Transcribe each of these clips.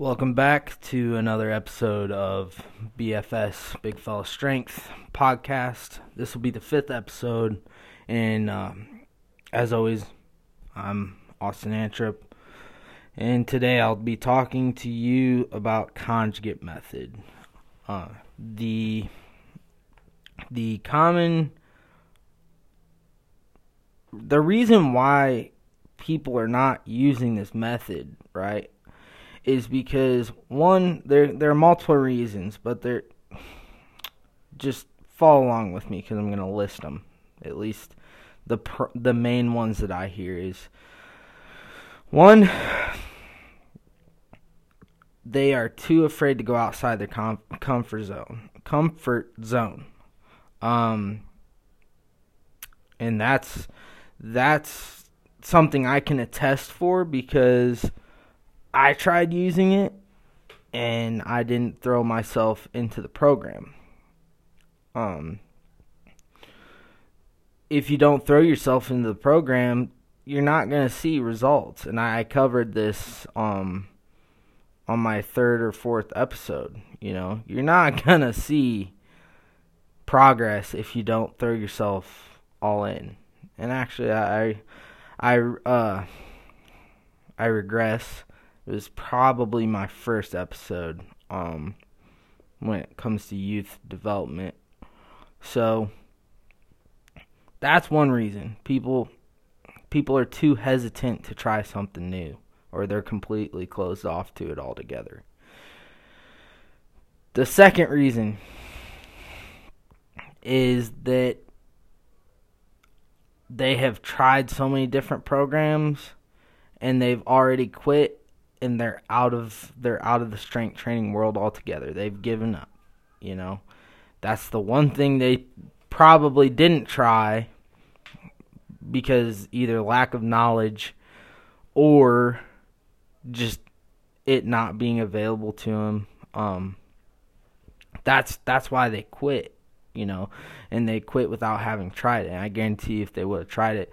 Welcome back to another episode of BFS Big Fella Strength podcast. This will be the fifth episode, and um, as always, I'm Austin Antrip, and today I'll be talking to you about conjugate method. Uh, the the common the reason why people are not using this method, right? Is because one there there are multiple reasons, but they're just follow along with me because I'm going to list them. At least the pr- the main ones that I hear is one they are too afraid to go outside their com- comfort zone. Comfort zone. Um and that's that's something I can attest for because I tried using it and I didn't throw myself into the program. Um, if you don't throw yourself into the program, you're not going to see results. And I, I covered this um, on my third or fourth episode. You know, you're not going to see progress if you don't throw yourself all in. And actually, I, I, uh, I regress. It was probably my first episode um, when it comes to youth development. So that's one reason people people are too hesitant to try something new or they're completely closed off to it altogether. The second reason is that they have tried so many different programs and they've already quit and they're out of they're out of the strength training world altogether. They've given up. You know, that's the one thing they probably didn't try because either lack of knowledge or just it not being available to them. Um, that's that's why they quit. You know, and they quit without having tried it. And I guarantee if they would have tried it,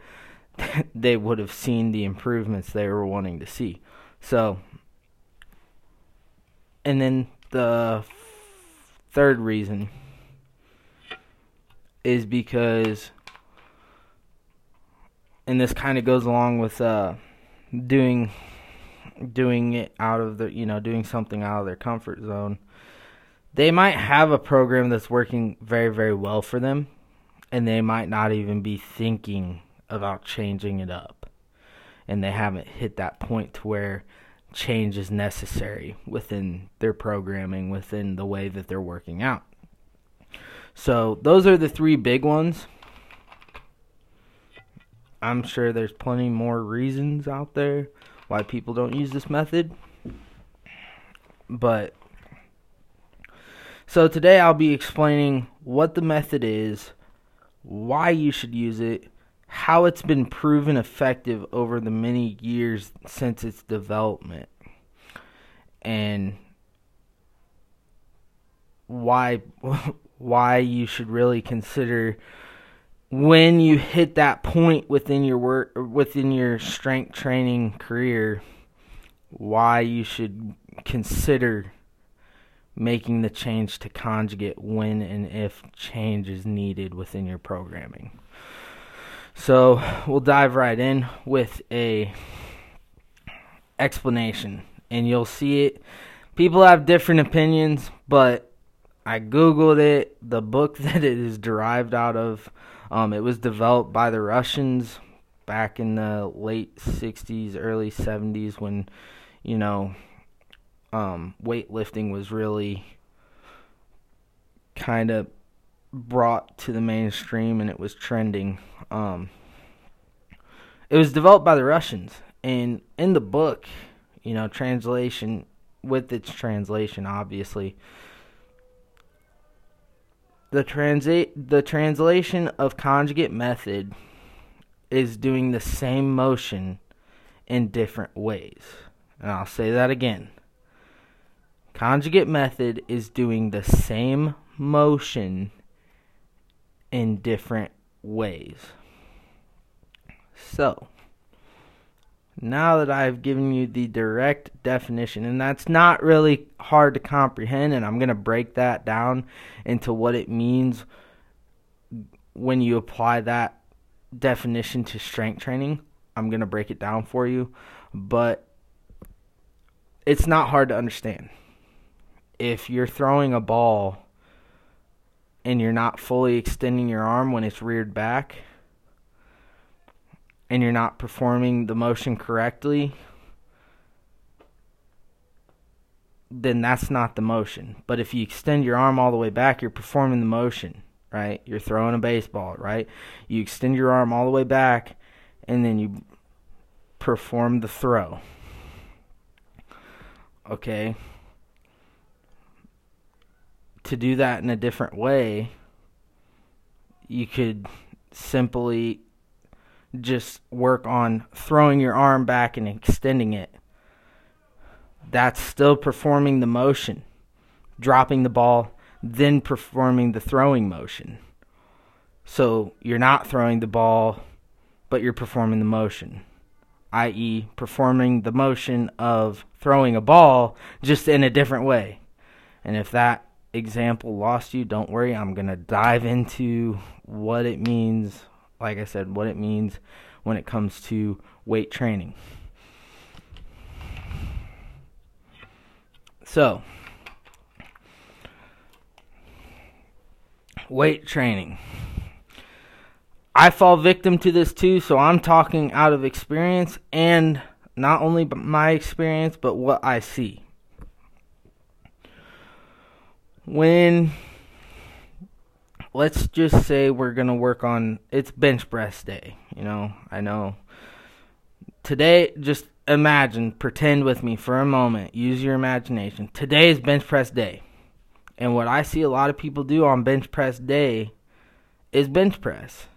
they would have seen the improvements they were wanting to see. So, and then the third reason is because, and this kind of goes along with uh, doing doing it out of the you know doing something out of their comfort zone. They might have a program that's working very very well for them, and they might not even be thinking about changing it up and they haven't hit that point to where change is necessary within their programming, within the way that they're working out. So, those are the three big ones. I'm sure there's plenty more reasons out there why people don't use this method. But so today I'll be explaining what the method is, why you should use it, how it's been proven effective over the many years since its development. And why why you should really consider when you hit that point within your work within your strength training career why you should consider making the change to conjugate when and if change is needed within your programming so we'll dive right in with a explanation, and you'll see it. People have different opinions, but I googled it. The book that it is derived out of, um, it was developed by the Russians back in the late '60s, early '70s, when you know um, weightlifting was really kind of brought to the mainstream and it was trending. Um, it was developed by the Russians, and in the book, you know, translation with its translation, obviously, the translate the translation of conjugate method is doing the same motion in different ways. And I'll say that again. Conjugate method is doing the same motion in different ways. So, now that I've given you the direct definition, and that's not really hard to comprehend, and I'm going to break that down into what it means when you apply that definition to strength training. I'm going to break it down for you, but it's not hard to understand. If you're throwing a ball and you're not fully extending your arm when it's reared back, and you're not performing the motion correctly, then that's not the motion. But if you extend your arm all the way back, you're performing the motion, right? You're throwing a baseball, right? You extend your arm all the way back and then you perform the throw. Okay? To do that in a different way, you could simply just work on throwing your arm back and extending it. That's still performing the motion, dropping the ball, then performing the throwing motion. So you're not throwing the ball, but you're performing the motion, i.e., performing the motion of throwing a ball just in a different way. And if that example lost you, don't worry, I'm going to dive into what it means like I said, what it means when it comes to weight training. So, weight training. I fall victim to this too, so I'm talking out of experience and not only my experience, but what I see. When let's just say we're going to work on it's bench press day, you know. I know today just imagine, pretend with me for a moment, use your imagination. Today is bench press day. And what I see a lot of people do on bench press day is bench press.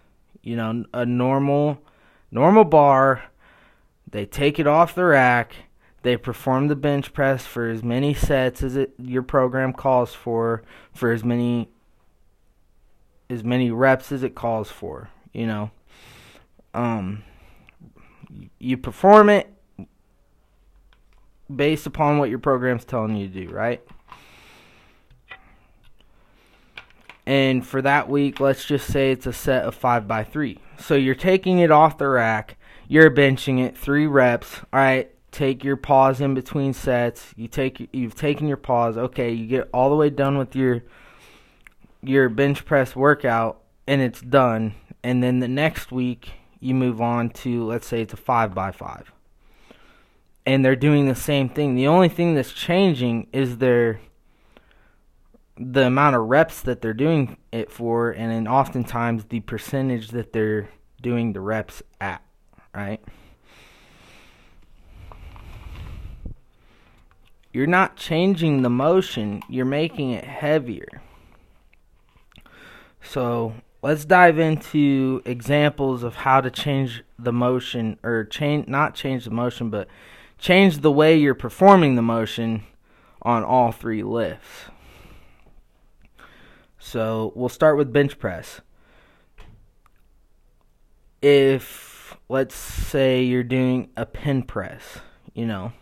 You know, a normal normal bar, they take it off the rack, they perform the bench press for as many sets as it your program calls for, for as many as many reps as it calls for, you know. Um you perform it based upon what your program's telling you to do, right? And for that week, let's just say it's a set of 5 by 3 So you're taking it off the rack, you're benching it 3 reps. All right, take your pause in between sets. You take you've taken your pause. Okay, you get all the way done with your your bench press workout and it's done, and then the next week you move on to let's say it's a five by five, and they're doing the same thing. The only thing that's changing is their the amount of reps that they're doing it for, and then oftentimes the percentage that they're doing the reps at, right? You're not changing the motion, you're making it heavier. So let's dive into examples of how to change the motion or change not change the motion but change the way you're performing the motion on all three lifts. So we'll start with bench press. If let's say you're doing a pin press, you know,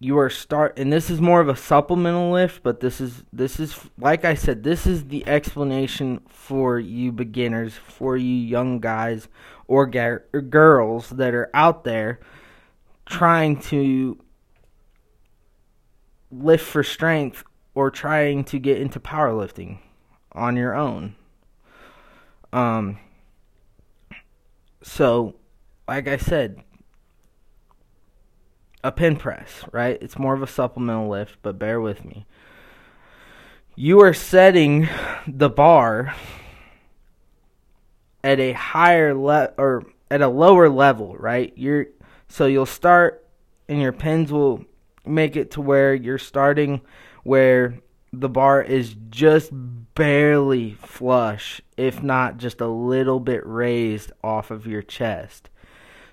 you are start and this is more of a supplemental lift but this is this is like i said this is the explanation for you beginners for you young guys or, ga- or girls that are out there trying to lift for strength or trying to get into powerlifting on your own. Um so like i said a pin press, right? It's more of a supplemental lift, but bear with me. You are setting the bar at a higher le- or at a lower level, right? You're so you'll start and your pins will make it to where you're starting where the bar is just barely flush, if not just a little bit raised off of your chest.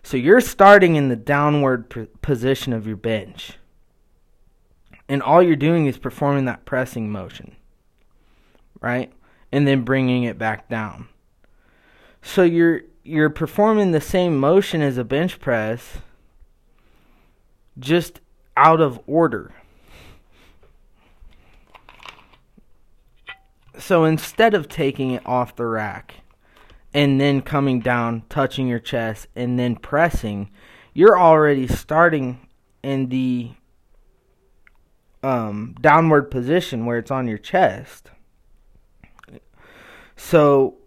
So you're starting in the downward p- position of your bench. And all you're doing is performing that pressing motion. Right? And then bringing it back down. So you're you're performing the same motion as a bench press just out of order. So instead of taking it off the rack and then coming down, touching your chest, and then pressing, you're already starting in the um, downward position where it's on your chest. So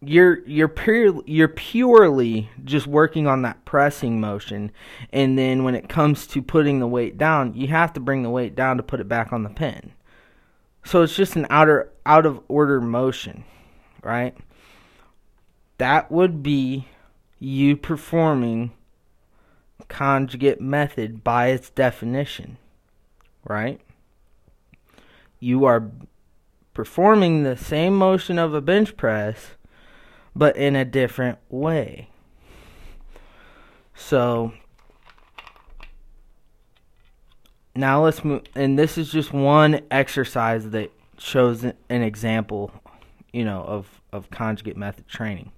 you're you're pure, you're purely just working on that pressing motion and then when it comes to putting the weight down you have to bring the weight down to put it back on the pin so it's just an outer out of order motion right that would be you performing conjugate method by its definition right you are performing the same motion of a bench press but in a different way. So now let's move, and this is just one exercise that shows an example, you know, of of conjugate method training.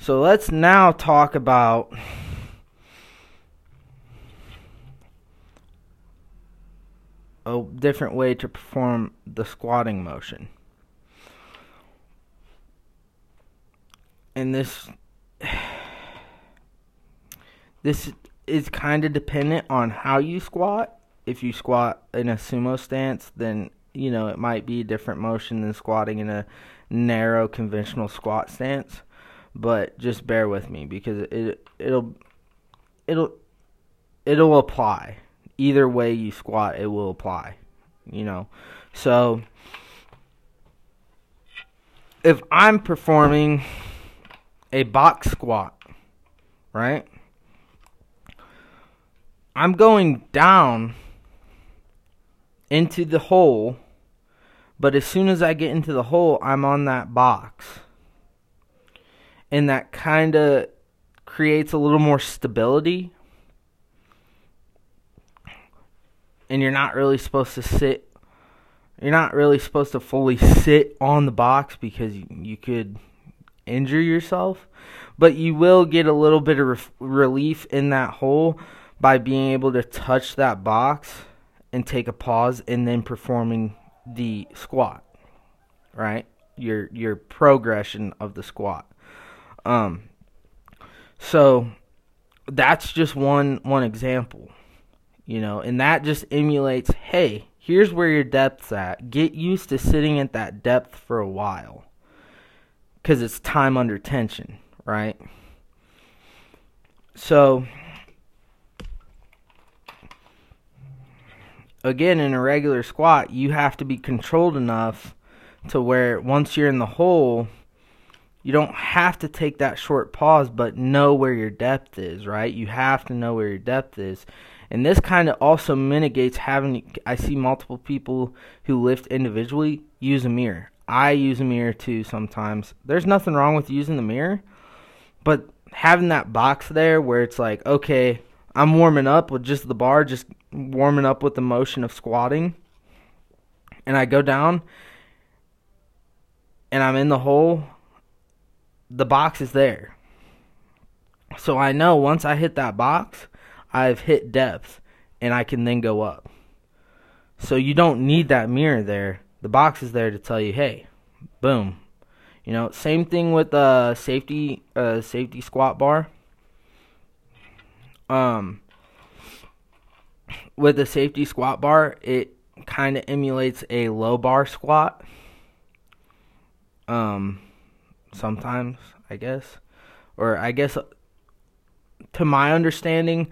So let's now talk about a different way to perform the squatting motion. and this this is kind of dependent on how you squat. If you squat in a sumo stance, then you know it might be a different motion than squatting in a narrow conventional squat stance. But just bear with me because it it'll it'll it'll apply. Either way you squat, it will apply. You know. So if I'm performing a box squat, right? I'm going down into the hole, but as soon as I get into the hole, I'm on that box. And that kind of creates a little more stability. And you're not really supposed to sit you're not really supposed to fully sit on the box because you, could injure yourself, but you will get a little bit of re- relief in that hole by being able to touch that box and take a pause and then performing the squat. Right? Your your progression of the squat. Um so that's just one one example. You know, and that just emulates, hey, here's where your depth's at. Get used to sitting at that depth for a while because it's time under tension, right? So, again, in a regular squat, you have to be controlled enough to where once you're in the hole, you don't have to take that short pause, but know where your depth is, right? You have to know where your depth is. And this kind of also mitigates having, I see multiple people who lift individually use a mirror. I use a mirror too sometimes. There's nothing wrong with using the mirror, but having that box there where it's like, okay, I'm warming up with just the bar, just warming up with the motion of squatting, and I go down and I'm in the hole, the box is there. So I know once I hit that box, I've hit depth and I can then go up. So you don't need that mirror there the box is there to tell you, hey, boom. You know, same thing with uh safety uh safety squat bar. Um with the safety squat bar, it kind of emulates a low bar squat. Um sometimes, I guess. Or I guess uh, to my understanding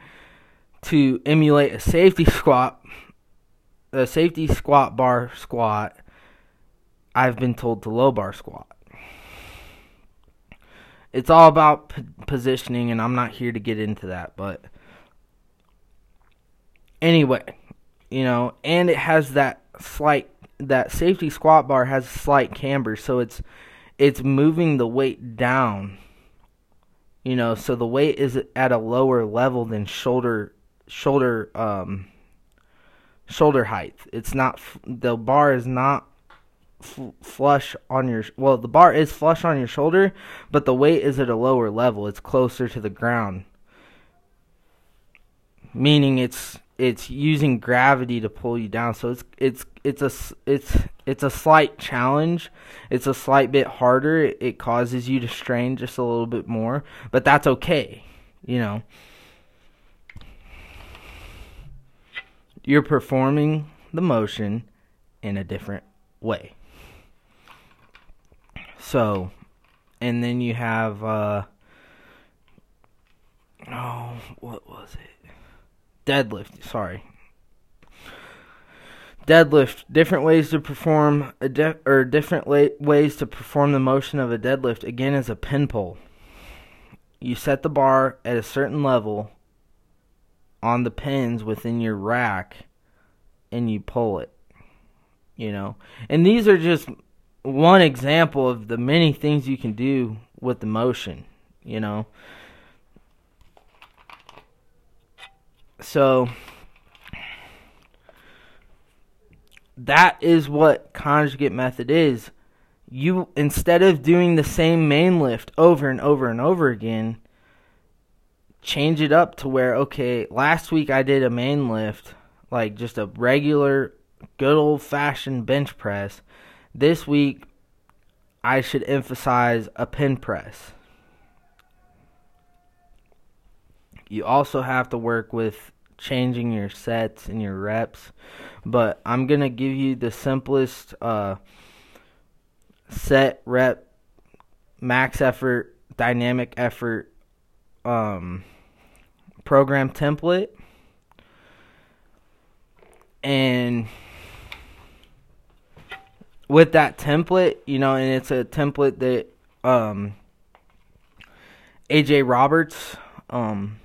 to emulate a safety squat a safety squat bar squat, I've been told to low bar squat. It's all about p- positioning, and I'm not here to get into that, but anyway, you know, and it has that slight that safety squat bar has a slight camber, so it's it's moving the weight down. You know, so the weight is at a lower level than shoulder shoulder um shoulder height. It's not the bar is not f- flush on your well the bar is flush on your shoulder but the weight is at a lower level it's closer to the ground meaning it's it's using gravity to pull you down. So it's it's it's a it's it's a slight challenge. It's a slight bit harder. It, it causes you to strain just a little bit more but that's okay you know. You're performing the motion in a different way. So, and then you have uh oh, what was it? Deadlift, sorry. Deadlift, different ways to perform a de- or different la- ways to perform the motion of a deadlift again is a pin pull. You set the bar at a certain level on the pins within your rack and you pull it. You know. And these are just one example of the many things you can do with the motion, you know. So that is what conjugate method is. You instead of doing the same main lift over and over and over again, change it up to where okay, last week I did a main lift, like just a regular good old fashioned bench press this week, I should emphasize a pin press. You also have to work with changing your sets and your reps, but I'm going to give you the simplest uh, set, rep, max effort, dynamic effort um, program template. And with that template, you know, and it's a template that um, AJ Roberts, um,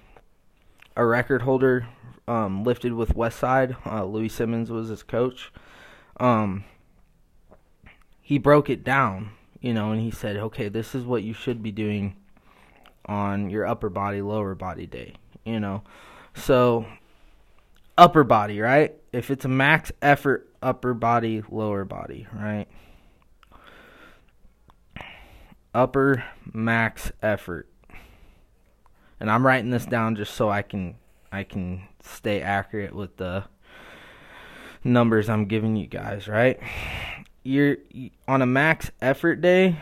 a record holder, um, lifted with Westside. Uh, Louie Simmons was his coach. Um, he broke it down, you know, and he said, okay, this is what you should be doing on your upper body, lower body day, you know. So, upper body, right? If it's a max effort upper body, lower body, right? Upper max effort. And I'm writing this down just so I can I can stay accurate with the numbers I'm giving you guys, right? You're on a max effort day,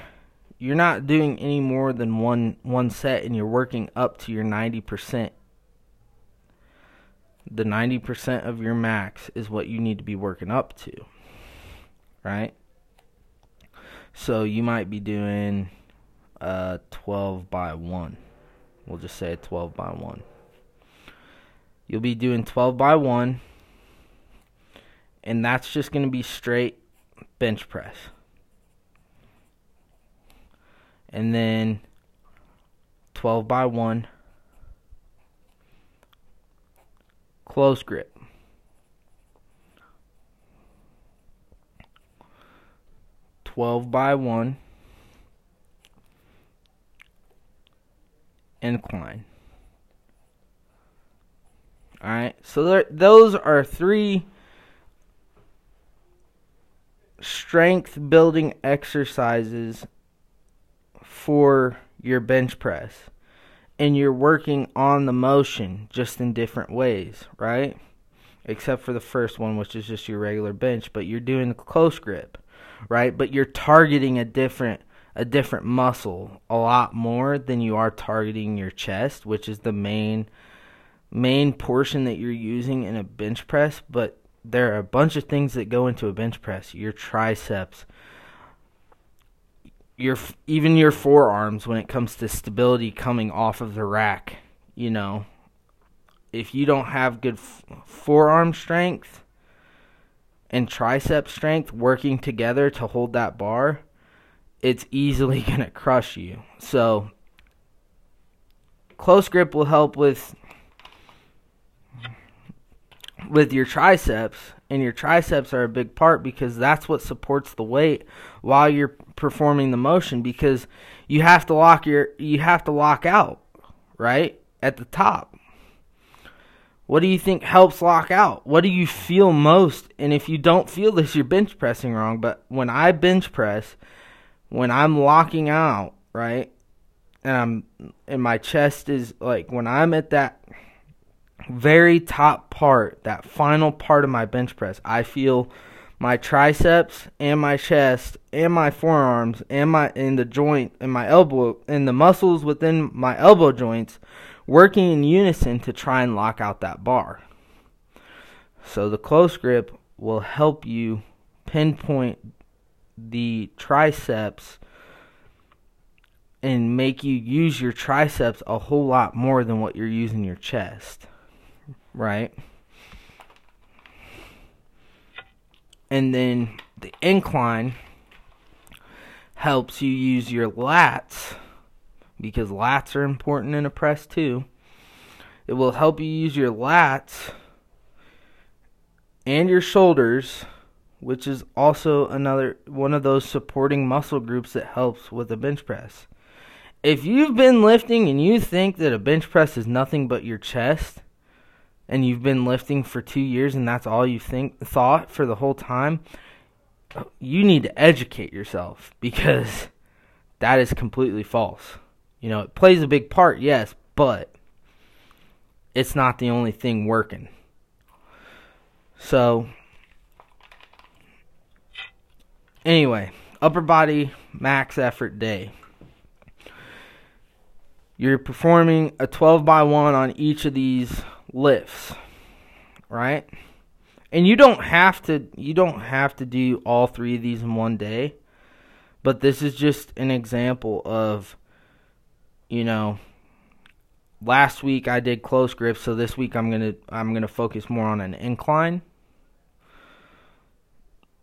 you're not doing any more than one one set and you're working up to your 90% the 90% of your max is what you need to be working up to. Right? So you might be doing a 12 by 1. We'll just say a 12 by 1. You'll be doing 12 by 1 and that's just going to be straight bench press. And then 12 by 1 Close grip. Twelve by one. Incline. Alright, so there, those are three strength building exercises for your bench press and you're working on the motion just in different ways, right? Except for the first one, which is just your regular bench, but you're doing the close grip, right? But you're targeting a different a different muscle a lot more than you are targeting your chest, which is the main main portion that you're using in a bench press, but there are a bunch of things that go into a bench press. Your triceps, your even your forearms when it comes to stability coming off of the rack. You know, if you don't have good f- forearm strength and tricep strength working together to hold that bar, it's easily going to crush you. So, close grip will help with with your triceps and your triceps are a big part because that's what supports the weight while you're performing the motion because you have to lock your you have to lock out right at the top What do you think helps lock out? What do you feel most? And if you don't feel this, you're bench pressing wrong. But when I bench press, when I'm locking out, right, and I'm and my chest is like when I'm at that very top part, that final part of my bench press, I feel my triceps and my chest and my forearms and my in the joint and my elbow and the muscles within my elbow joints working in unison to try and lock out that bar. So the close grip will help you pinpoint the triceps and make you use your triceps a whole lot more than what you're using your chest. Right? And then the incline helps you use your lats because lats are important in a press too. It will help you use your lats and your shoulders, which is also another one of those supporting muscle groups that helps with a bench press. If you've been lifting and you think that a bench press is nothing but your chest, and you've been lifting for two years and that's all you think thought for the whole time, you need to educate yourself because that is completely false. You know, it plays a big part, yes, but it's not the only thing working. So, anyway, upper body max effort day. You're performing a 12 by 1 on each of these lifts, right? And you don't have to you don't have to do all three of these in one day. But this is just an example of you know last week I did close grip, so this week I'm to I'm to focus more on an incline.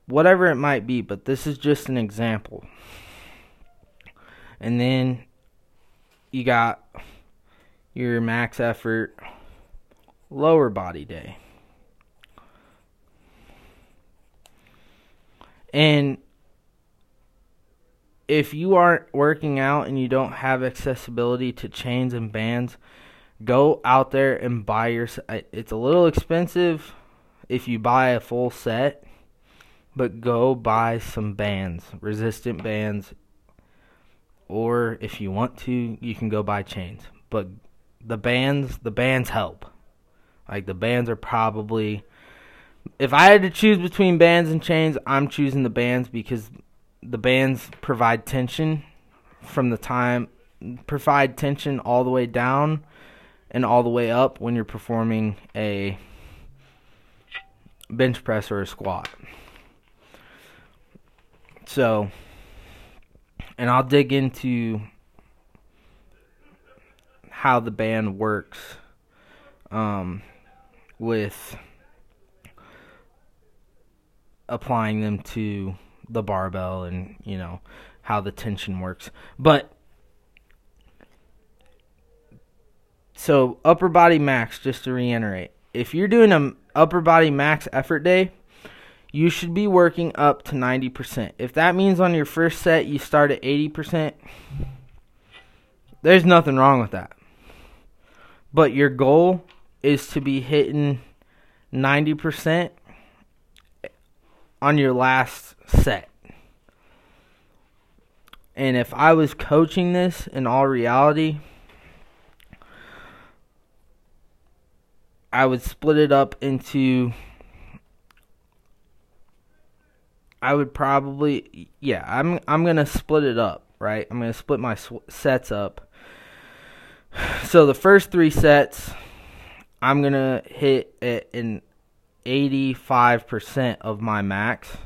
Whatever it might be, but this is just an example. And then you got your max effort lower body day. And if you aren't working out and you don't have accessibility to chains and bands, go out there and buy your. It's a little expensive if you buy a full set, but go buy some bands, resistant bands, or if you want to, you can go buy chains. But the bands, the bands help. Like the bands are probably if I had to choose between bands and chains, I'm choosing the bands because the bands provide tension from the time provide tension all the way down and all the way up when you're performing a bench press or a squat. So, and I'll dig into how the band works um, with applying them to the barbell and you know how the tension works. But so upper body max just to reiterate if you're doing an upper body max effort day you should be working up to 90% if that means on your first set you start at 80% there's nothing wrong with that but your goal is to be hitting 90% on your last set. And if I was coaching this in all reality, I would split it up into I would probably yeah, I'm I'm going to split it up, right? I'm going to split my sets up. So the first 3 sets I'm going to hit at an 85% of my max.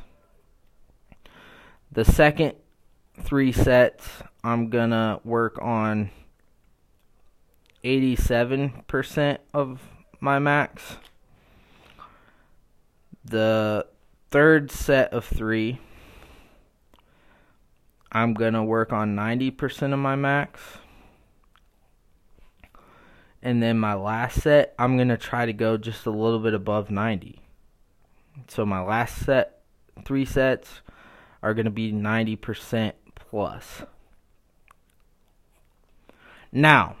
The second three sets, I'm going to work on 87% of my max. The third set of three, I'm going to work on 90% of my max. And then my last set, I'm going to try to go just a little bit above 90. So my last set, three sets, are going to be 90% plus. Now,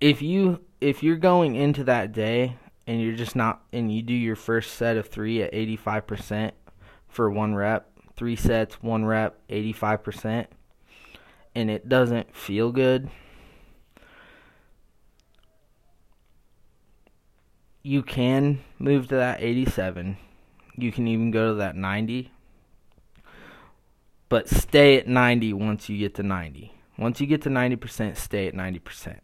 if you if you're going into that day and you're just not and you do your first set of 3 at 85% for one rep, 3 sets, one rep, 85% and it doesn't feel good, you can move to that 87. You can even go to that 90. But stay at 90 once you get to 90. Once you get to 90%, stay at 90%.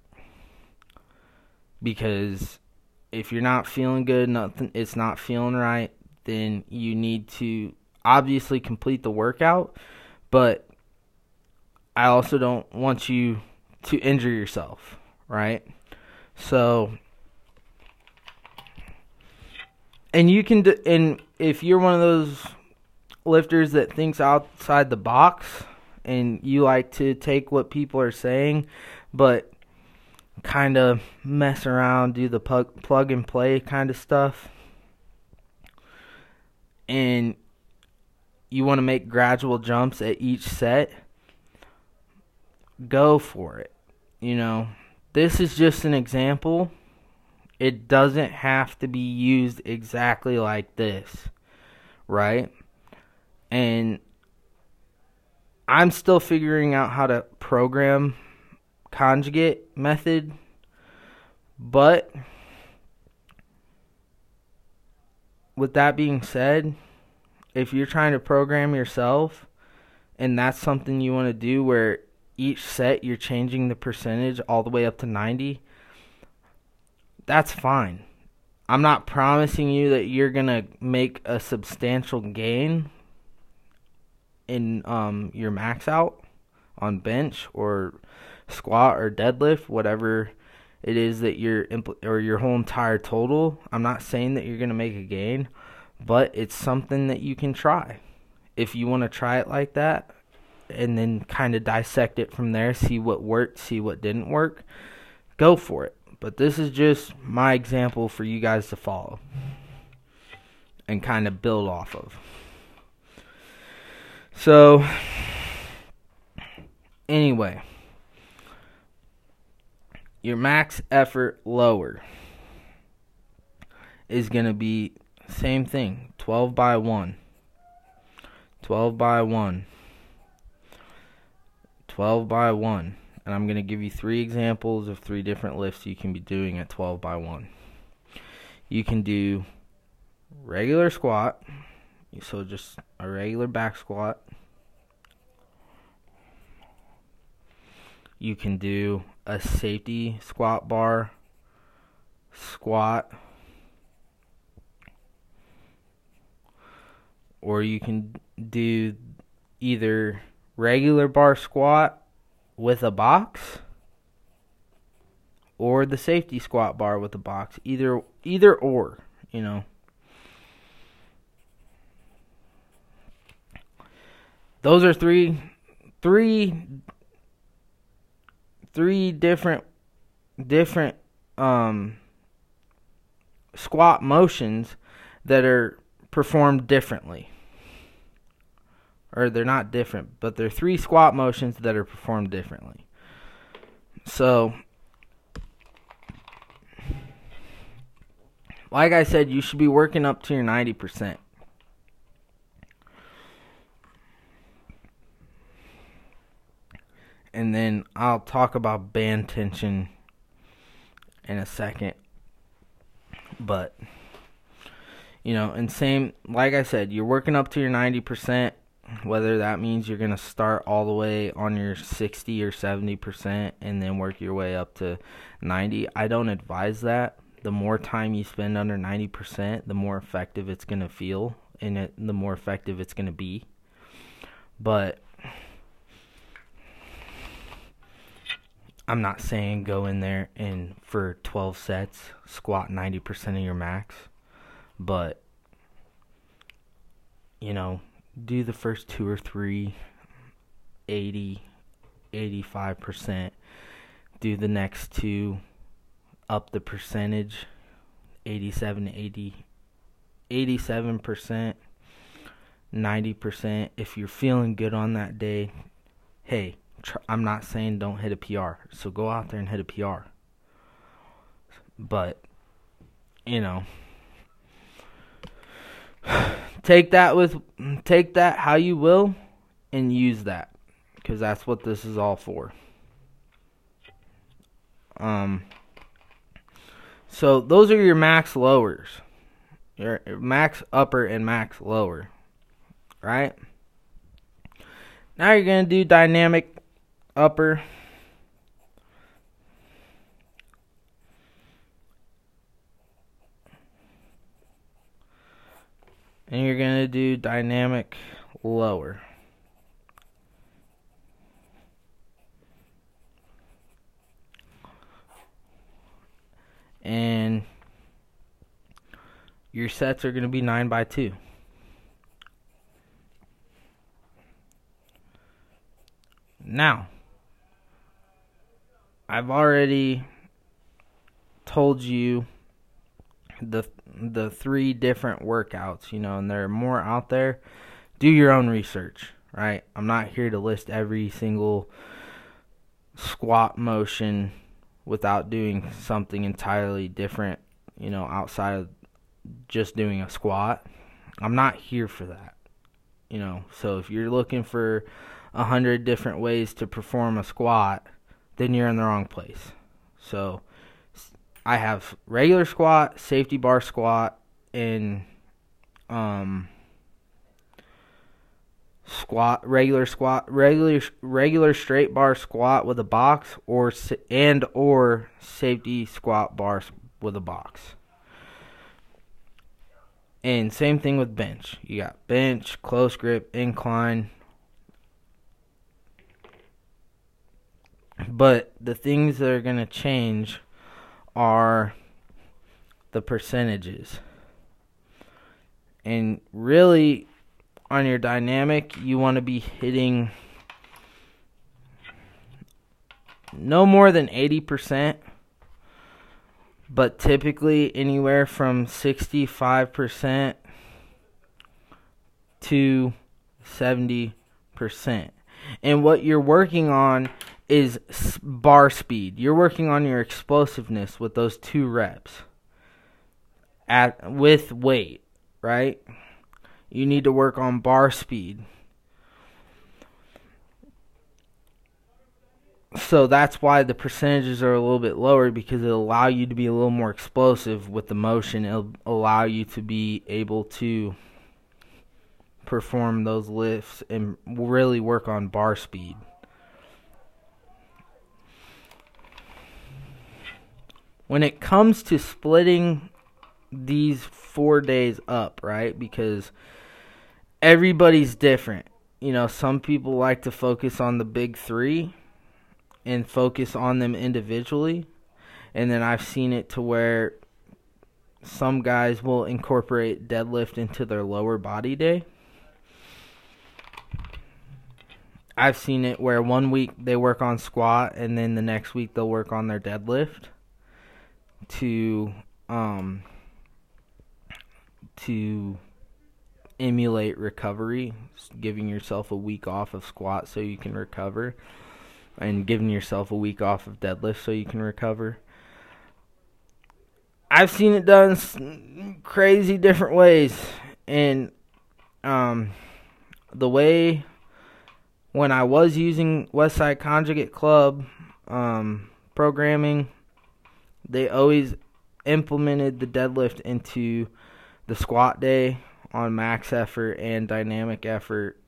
Because if you're not feeling good, nothing it's not feeling right, then you need to obviously complete the workout, but I also don't want you to injure yourself, right? So and you can do, and if you're one of those lifters that thinks outside the box and you like to take what people are saying but kind of mess around do the plug, plug and play kind of stuff. And you want to make gradual jumps at each set? Go for it you know? This is just an example. It doesn't have to be used exactly like this, right? And I'm still figuring out how to program conjugate method, but with that being said, if you're trying to program yourself and that's something you want to do where each set you're changing the percentage all the way up to 90 that's fine. I'm not promising you that you're gonna make a substantial gain in um, your max out on bench or squat or deadlift, whatever it is that you're impl- or your whole entire total. I'm not saying that you're gonna make a gain, but it's something that you can try. If you want to try it like that, and then kind of dissect it from there, see what worked, see what didn't work, go for it. But this is just my example for you guys to follow and kind of build off of. So, anyway, your max effort lower is going to be same thing 12 by 1 12 by 1 12 by 1 and I'm going to give you three examples of three different lifts you can be doing at 12 by 1. You can do regular squat, so just a regular back squat. You can do a safety squat bar squat. Or you can do either regular bar squat with a box or the safety squat bar with a box. Either either or, you know. Those are three three three different different um squat motions that are performed differently or they're not different, but they're three squat motions that are performed differently. So, like I said, you should be working up to your 90%. And then I'll talk about band tension in a second. But, you know, and same, like I said, you're working up to your 90% whether that means you're going to start all the way on your 60 or 70% and then work your way up to 90 i don't advise that. The more time you spend under 90% the more effective it's going to feel and it, the more effective it's going to be. But i'm not saying go in there and for 12 sets squat 90% of your max but you know do the first two or three 80 85% do the next two up the percentage 87 80 87% 90% if you're feeling good on that day hey i'm not saying don't hit a pr so go out there and hit a pr But you know, take that with take that how you will and use that because that's what this is all for. Um so those are your max lowers. Your max upper and max lower. Right? Now you're going to do dynamic upper and you're going to do dynamic lower. And your sets are going to be 9 by 2. Now, I've already told you the the three different workouts, you know, and there are more out there. Do your own research, right? I'm not here to list every single squat motion without doing something entirely different, you know, outside of just doing a squat. I'm not here for that. You know, so if you're looking for a hundred different ways to perform a squat, then you're in the wrong place. So I have regular squat, safety bar squat, and um squat regular squat regular regular straight bar squat with a box or and or safety squat bars with a box. And same thing with bench. You got bench, close grip, incline. But the things that are going to change are the percentages. And really, on your dynamic, you want to be hitting no more than 80%, but typically anywhere from 65% to 70%. And what you're working on is bar speed. You're working on your explosiveness with those two reps at with weight, right? You need to work on bar speed. So that's why the percentages are a little bit lower because it'll allow you to be a little more explosive with the motion. It'll allow you to be able to perform those lifts and really work on bar speed. When it comes to splitting these four days up, right? Because everybody's different. You know, some people like to focus on the big three and focus on them individually. And then I've seen it to where some guys will incorporate deadlift into their lower body day. I've seen it where one week they work on squat and then the next week they'll work on their deadlift to um to emulate recovery, giving yourself a week off of squat so you can recover, and giving yourself a week off of deadlift so you can recover. I've seen it done crazy different ways, and um, the way when I was using Westside Conjugate Club um, programming they always implemented the deadlift into the squat day on max effort and dynamic effort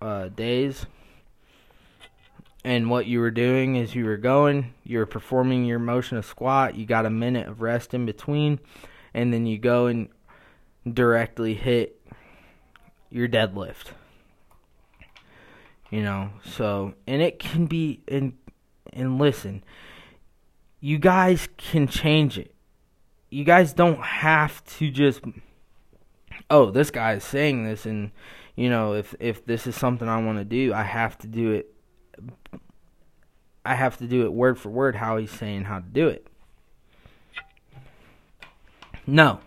uh, days. And what you were doing is you were going, you were performing your motion of squat, you got a minute of rest in between, and then you go and directly hit your deadlift. You know, so and it can be and and listen, you guys can change it. You guys don't have to just oh, this guy is saying this and you know, if if this is something I want to do, I have to do it I have to do it word for word how he's saying how to do it. No.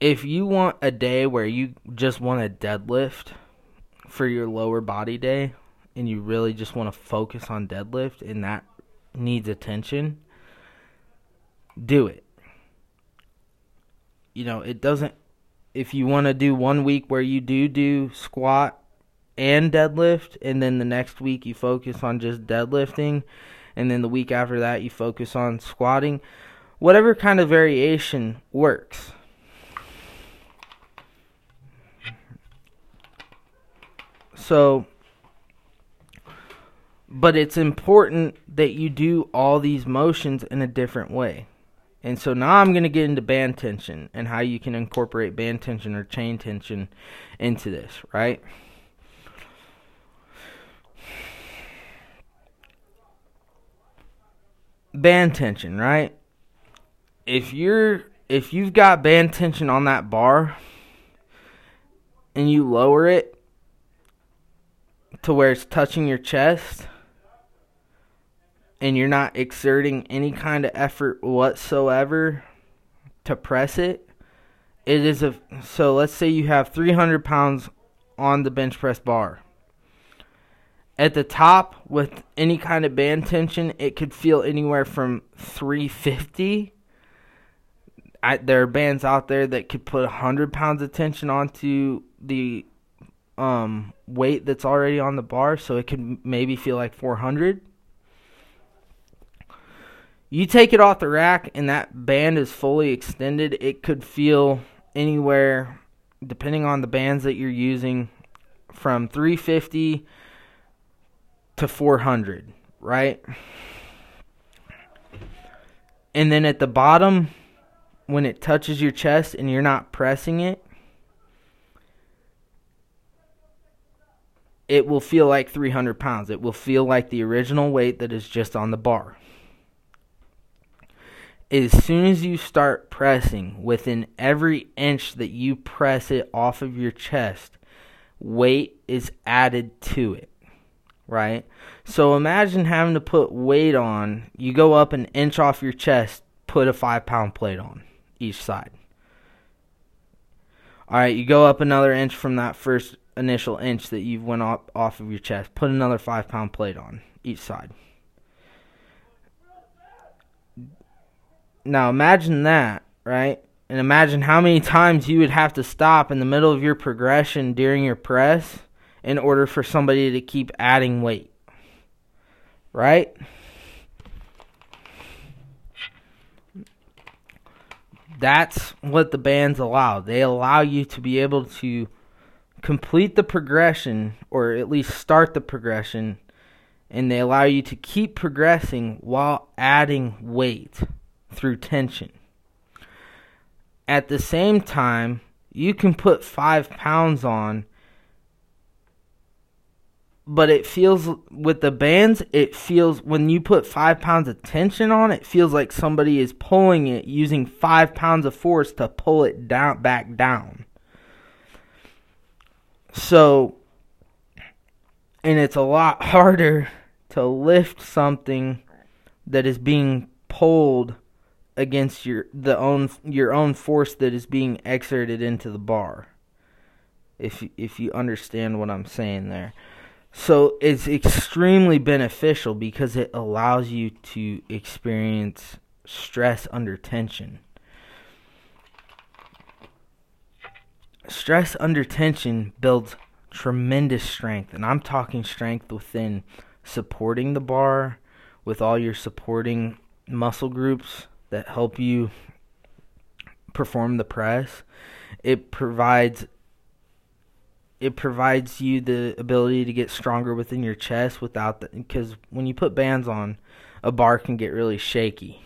If you want a day where you just want a deadlift for your lower body day and you really just want to focus on deadlift and that needs attention, do it. You know, it doesn't if you want to do one week where you do do squat and deadlift and then the next week you focus on just deadlifting and then the week after that you focus on squatting, whatever kind of variation works. So but it's important that you do all these motions in a different way. And so now I'm going to get into band tension and how you can incorporate band tension or chain tension into this, right? Band tension, right? If you're if you've got band tension on that bar and you lower it to where it's touching your chest, and you're not exerting any kind of effort whatsoever to press it, it is a so let's say you have 300 pounds on the bench press bar. At the top, with any kind of band tension, it could feel anywhere from 350. I, there are bands out there that could put 100 pounds of tension onto the um, weight that's already on the bar, so it could maybe feel like 400 you take it off the rack and that band is fully extended, it could feel anywhere, depending on the bands that you're using, from 350 to 400, right? And then at the bottom, when it touches your chest and you're not pressing it, it will feel like 300 pounds. It will feel like the original weight that is just on the bar as soon as you start pressing, within every inch that you press it off of your chest, weight is added to it. Right? So imagine having to put weight on. You go up an inch off your chest, put a five pound plate on each side. All right, you go up another inch from that first initial inch that you went off, off of your chest, put another five pound plate on each side. Now imagine that, right? And imagine how many times you would have to stop in the middle of your progression during your press in order for somebody to keep adding weight. Right? That's what the bands allow. They allow you to be able to complete the progression or at least start the progression and they allow you to keep progressing while adding weight through tension. At the same time, you can put five pounds on, but it feels with the bands, it feels when you put five pounds of tension on, it feels like somebody is pulling it using five pounds of force to pull it down back down. So, and it's a lot harder to lift something that is being pulled against your the own your own force that is being exerted into the bar. If if you understand what I'm saying there. So it's extremely beneficial because it allows you to experience stress under tension. Stress under tension builds tremendous strength, and I'm talking strength within supporting the bar with all your supporting muscle groups that help you perform the press. It provides it provides you the ability to get stronger within your chest without the because when you put bands on, a bar can get really shaky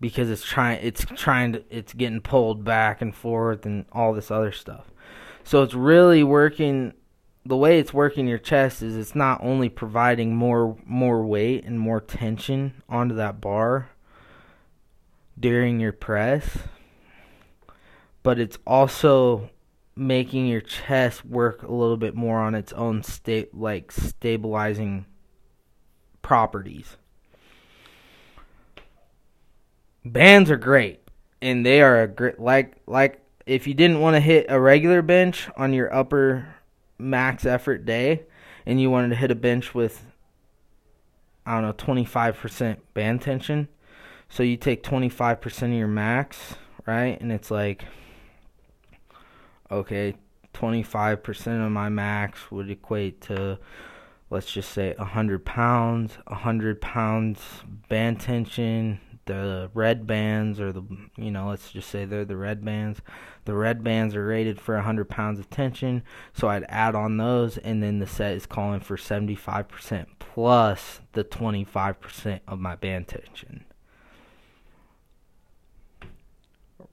because it's trying it's trying to it's getting pulled back and forth and all this other stuff. So it's really working the way it's working your chest is it's not only providing more more weight and more tension onto that bar during your press, but it's also making your chest work a little bit more on its own state like stabilizing properties. Bands are great and they are a great like like if you didn't want to hit a regular bench on your upper max effort day and you wanted to hit a bench with I don't know 25% band tension, So you take 25% of your max, right? And it's like, okay, 25% of my max would equate to, let's just say, 100 pounds. 100 pounds band tension. The red bands, or the, you know, let's just say they're the red bands. The red bands are rated for 100 pounds of tension. So I'd add on those, and then the set is calling for 75% plus the 25% of my band tension.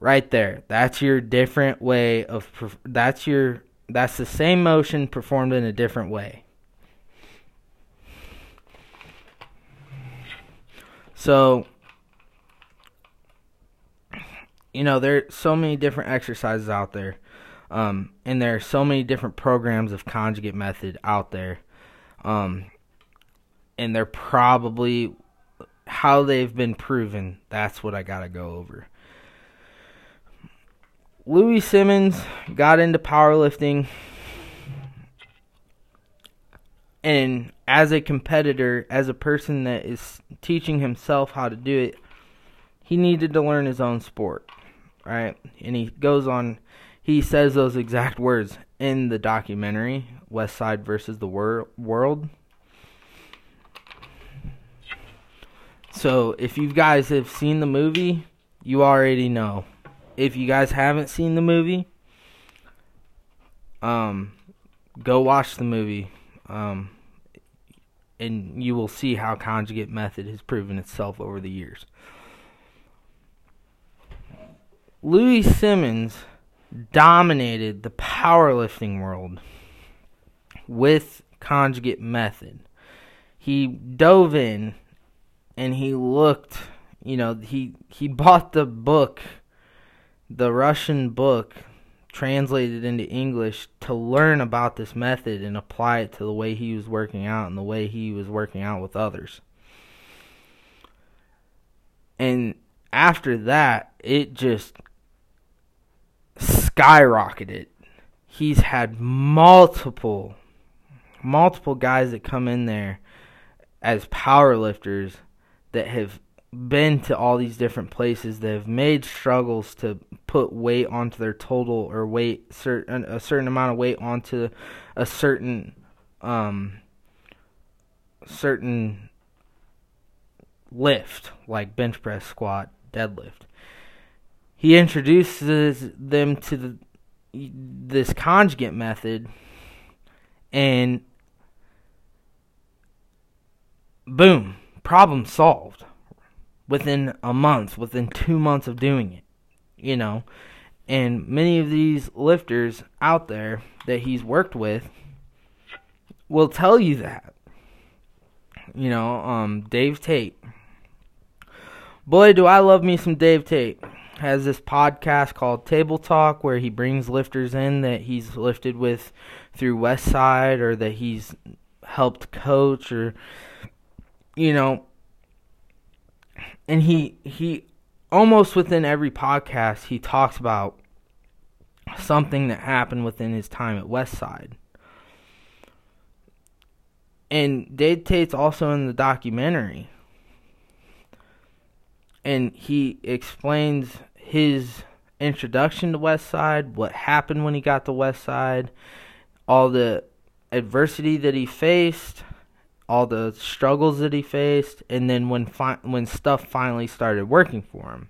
right there. That's your different way of that's your that's the same motion performed in a different way. So you know, there's so many different exercises out there. Um, and there are so many different programs of conjugate method out there. Um, and they're probably how they've been proven. That's what I got to go over. Louie Simmons got into powerlifting and as a competitor, as a person that is teaching himself how to do it, he needed to learn his own sport, right? And he goes on, he says those exact words in the documentary, Westside versus the Wor- World. So if you guys have seen the movie, you already know if you guys haven't seen the movie, um, go watch the movie. Um, and you will see how conjugate method has proven itself over the years. Louie Simmons dominated the powerlifting world with conjugate method. He dove in and he looked, you know, he he bought the book the Russian book translated into English to learn about this method and apply it to the way he was working out and the way he was working out with others. And after that, it just skyrocketed. He's had multiple multiple guys that come in there as powerlifters that have been to all these different places that have made struggles to put weight onto their total or weight certain a certain amount of weight onto a certain um certain lift like bench press squat deadlift he introduces them to the this conjugate method and boom problem solved within a month, within two months of doing it. You know, and many of these lifters out there that he's worked with will tell you that. You know, um, Dave Tate. Boy, do I love me some Dave Tate. Has this podcast called Table Talk where he brings lifters in that he's lifted with through Westside or that he's helped coach or you know and he he almost within every podcast he talks about something that happened within his time at Westside. And Dave Tate's also in the documentary. And he explains his introduction to Westside, what happened when he got to Westside, all the adversity that he faced, all the struggles that he faced, and then when fi- when stuff finally started working for him.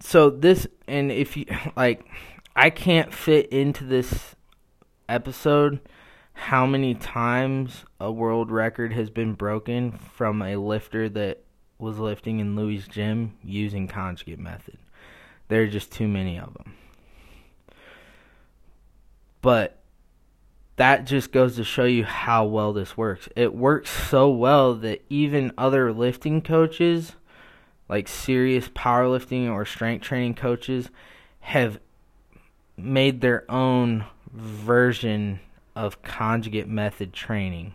So this and if you like I can't fit into this episode how many times a world record has been broken from a lifter that was lifting in Louis' gym using conjugate method. There are just too many of them. But that just goes to show you how well this works. It works so well that even other lifting coaches, like serious powerlifting or strength training coaches, have made their own version of conjugate method training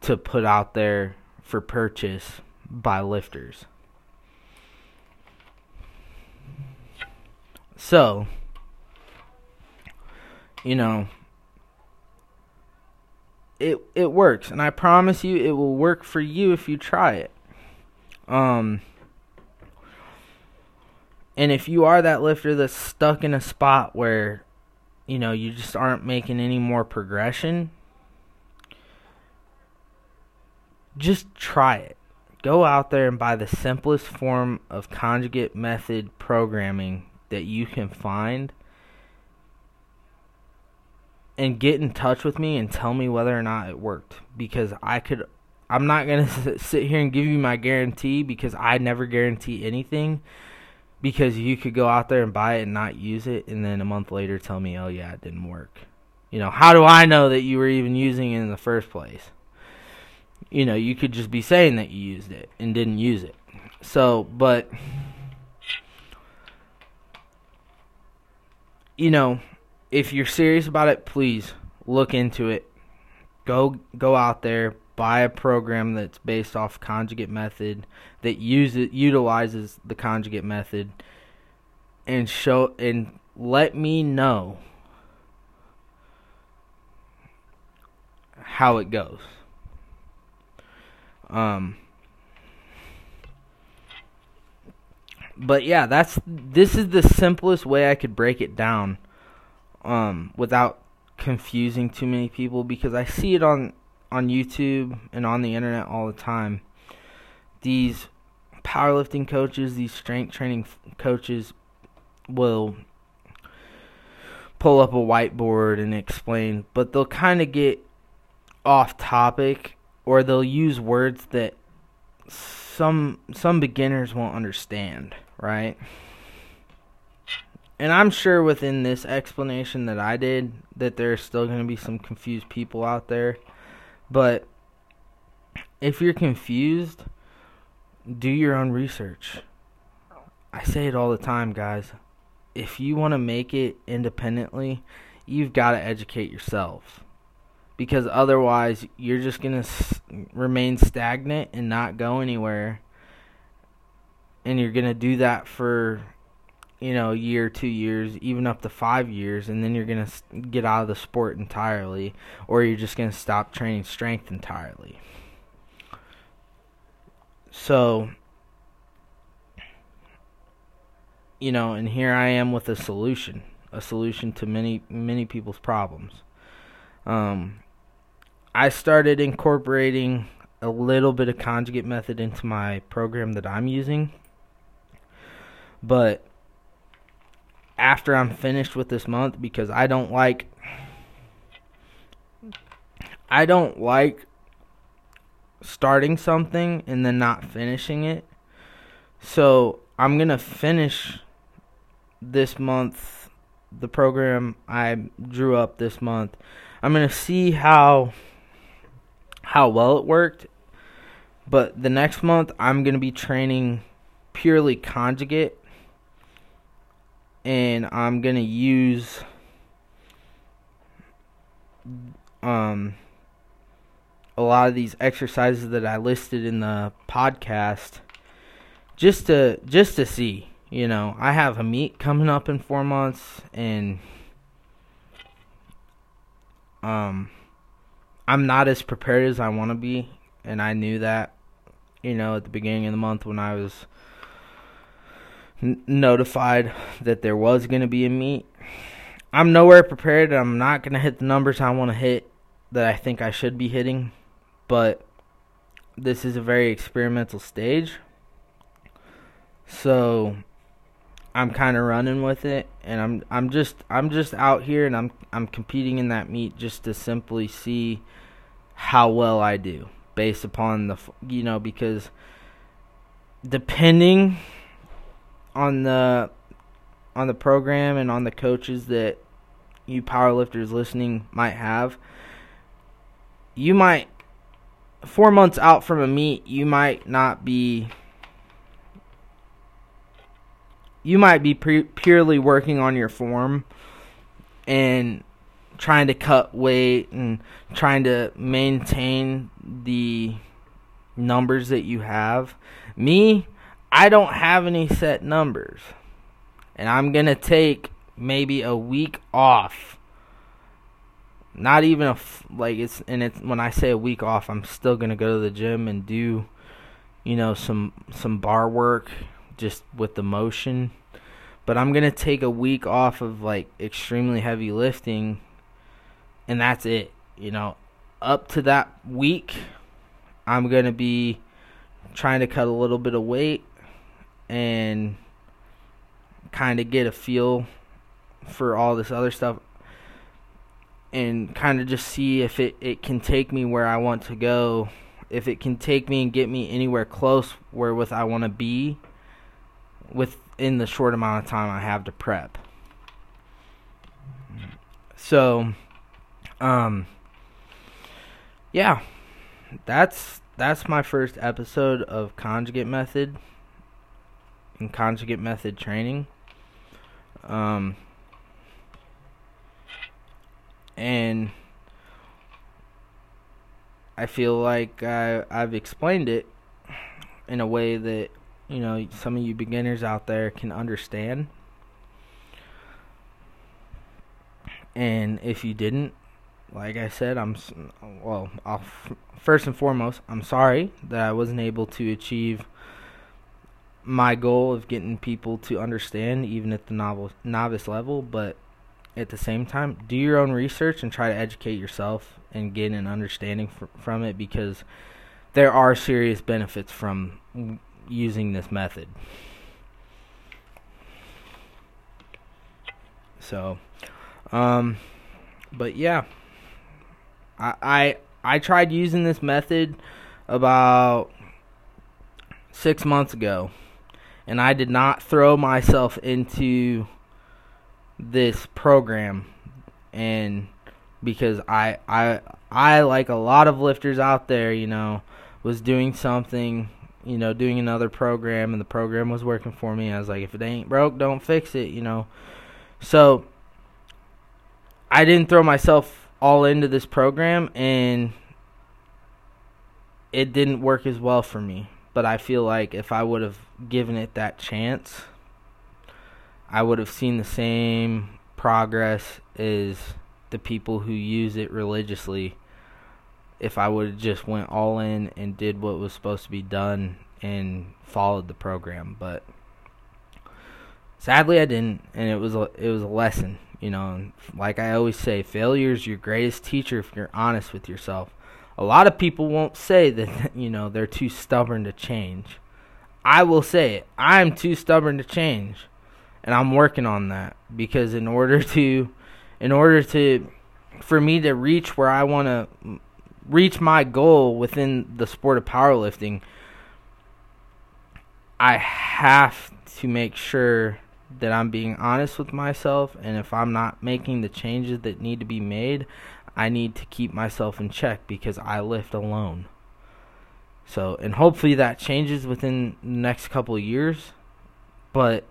to put out there for purchase by lifters. So, you know, it it works, and I promise you, it will work for you if you try it. Um, and if you are that lifter that's stuck in a spot where, you know, you just aren't making any more progression, just try it. Go out there and buy the simplest form of conjugate method programming that you can find and get in touch with me and tell me whether or not it worked because I could I'm not going to sit here and give you my guarantee because I never guarantee anything because you could go out there and buy it and not use it and then a month later tell me, "Oh yeah, it didn't work." You know, how do I know that you were even using it in the first place? You know, you could just be saying that you used it and didn't use it. So, but you know, if you're serious about it, please look into it. Go go out there, buy a program that's based off conjugate method that uses utilizes the conjugate method and show and let me know how it goes. Um but yeah, that's this is the simplest way I could break it down um, without confusing too many people because I see it on on YouTube and on the internet all the time. These powerlifting coaches, these strength training coaches will pull up a whiteboard and explain, but they'll kind of get off topic or they'll use words that some some beginners won't understand, right? and I'm sure within this explanation that I did that there's still going to be some confused people out there. But if you're confused, do your own research. I say it all the time, guys. If you want to make it independently, you've got to educate yourself. Because otherwise, you're just going to s- remain stagnant and not go anywhere. And you're going to do that for you know, year, two years, even up to five years, and then you're going to get out of the sport entirely, or you're just going to stop training strength entirely. So, you know, and here I am with a solution, a solution to many, many people's problems. Um, I started incorporating a little bit of conjugate method into my program that I'm using, but after I'm finished with this month because I don't like I don't like starting something and then not finishing it. So, I'm going to finish this month the program I drew up this month. I'm going to see how how well it worked. But the next month I'm going to be training purely conjugate and I'm gonna use um a lot of these exercises that I listed in the podcast just to just to see you know. I have a meet coming up in 4 months and um I'm not as prepared as I want to be and I knew that you know at the beginning of the month when I was notified that there was going to be a meet. I'm nowhere prepared. I'm not going to hit the numbers I want to hit that I think I should be hitting, but this is a very experimental stage. So I'm kind of running with it and I'm I'm just I'm just out here and I'm I'm competing in that meet just to simply see how well I do based upon the you know because depending on the on the program and on the coaches that you powerlifters listening might have, you might four months out from a meet, you might not be you might be pre- purely working on your form and trying to cut weight and trying to maintain the numbers that you have. Me, I don't have any set numbers. And I'm going to take maybe a week off. not even a f- like it's and it's when I say a week off, I'm still gonna go to the gym and do, you know, some some bar work just with the motion. But I'm gonna take a week off of like extremely heavy lifting, and that's it. You know, up to that week, I'm gonna be trying to cut a little bit of weight and kind of get a feel for all this other stuff and kind of just see if it, it can take me where I want to go. If it can take me and get me anywhere close where with I want to be within the short amount of time I have to prep. So um yeah, that's that's my first episode of conjugate method conjugate method training. Um, and I feel like I, I've explained it in a way that you know some of you beginners out there can understand. And if you didn't, like I said, I'm well. I'll, first and foremost, I'm sorry that I wasn't able to achieve my goal of getting people to understand, even at the novel novice level. But at the same time, do your own research and try to educate yourself and get an understanding fr- from it because there are serious benefits from using this method. So, um, but yeah, I, I I tried using this method about six months ago, and I did not throw myself into this program, and because I I I like a lot of lifters out there, you know, was doing something, you know, doing another program, and the program was working for me. I was like, if it ain't broke, don't fix it, you know. So I didn't throw myself all into this program and it didn't work as well for me. But I feel like if I would have given it that chance, I would have seen the same progress as the people who use it religiously if I would have just went all in and did what was supposed to be done and followed the program. But sadly, I didn't, and it was a, it was a lesson. You know, like I always say, failure is your greatest teacher if you're honest with yourself. A lot of people won't say that, you know, they're too stubborn to change. I will say it. I'm too stubborn to change. And I'm working on that because in order to in order to for me to reach where I want to reach my goal within the sport of powerlifting, I have to make sure that I'm being honest with myself, and if I'm not making the changes that need to be made, I need to keep myself in check because I lift alone. So, and hopefully that changes within the next couple years. But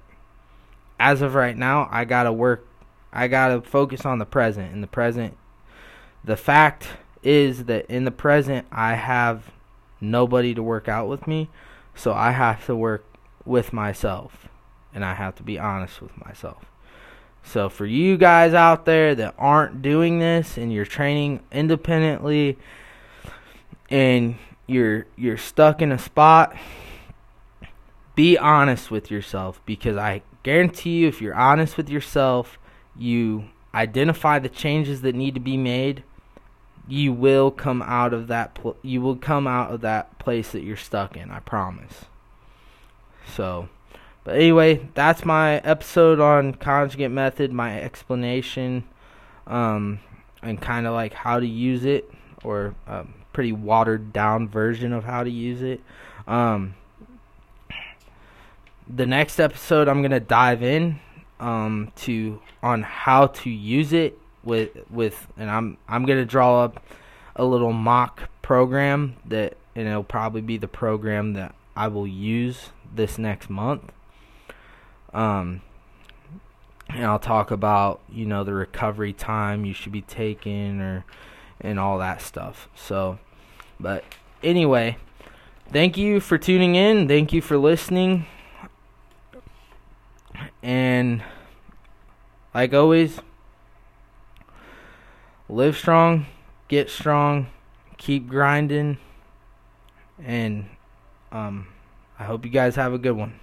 as of right now, I got to work, I got to focus on the present. In the present, the fact is that in the present, I have nobody to work out with me. So I have to work with myself and I have to be honest with myself. So for you guys out there that aren't doing this and you're training independently and you're you're stuck in a spot, be honest with yourself because I guarantee you if you're honest with yourself, you identify the changes that need to be made, you will come out of that pl- you will come out of that place that you're stuck in, I promise. So but anyway, that's my episode on conjugate method, my explanation, um, and kind of like how to use it, or a pretty watered down version of how to use it. Um, the next episode, I'm gonna dive in um, to on how to use it with with, and I'm I'm gonna draw up a little mock program that, and it'll probably be the program that I will use this next month. Um, and I'll talk about you know the recovery time you should be taking or and all that stuff. So, but anyway, thank you for tuning in. Thank you for listening. And like always, live strong, get strong, keep grinding, and um, I hope you guys have a good one.